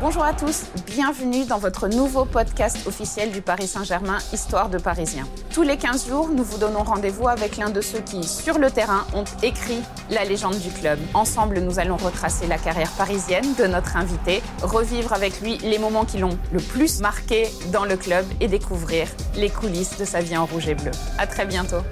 Bonjour à tous, bienvenue dans votre nouveau podcast officiel du Paris Saint-Germain, Histoire de Parisiens. Tous les 15 jours, nous vous donnons rendez-vous avec l'un de ceux qui, sur le terrain, ont écrit la légende du club. Ensemble, nous allons retracer la carrière parisienne de notre invité, revivre avec lui les moments qui l'ont le plus marqué dans le club et découvrir les coulisses de sa vie en rouge et bleu. À très bientôt.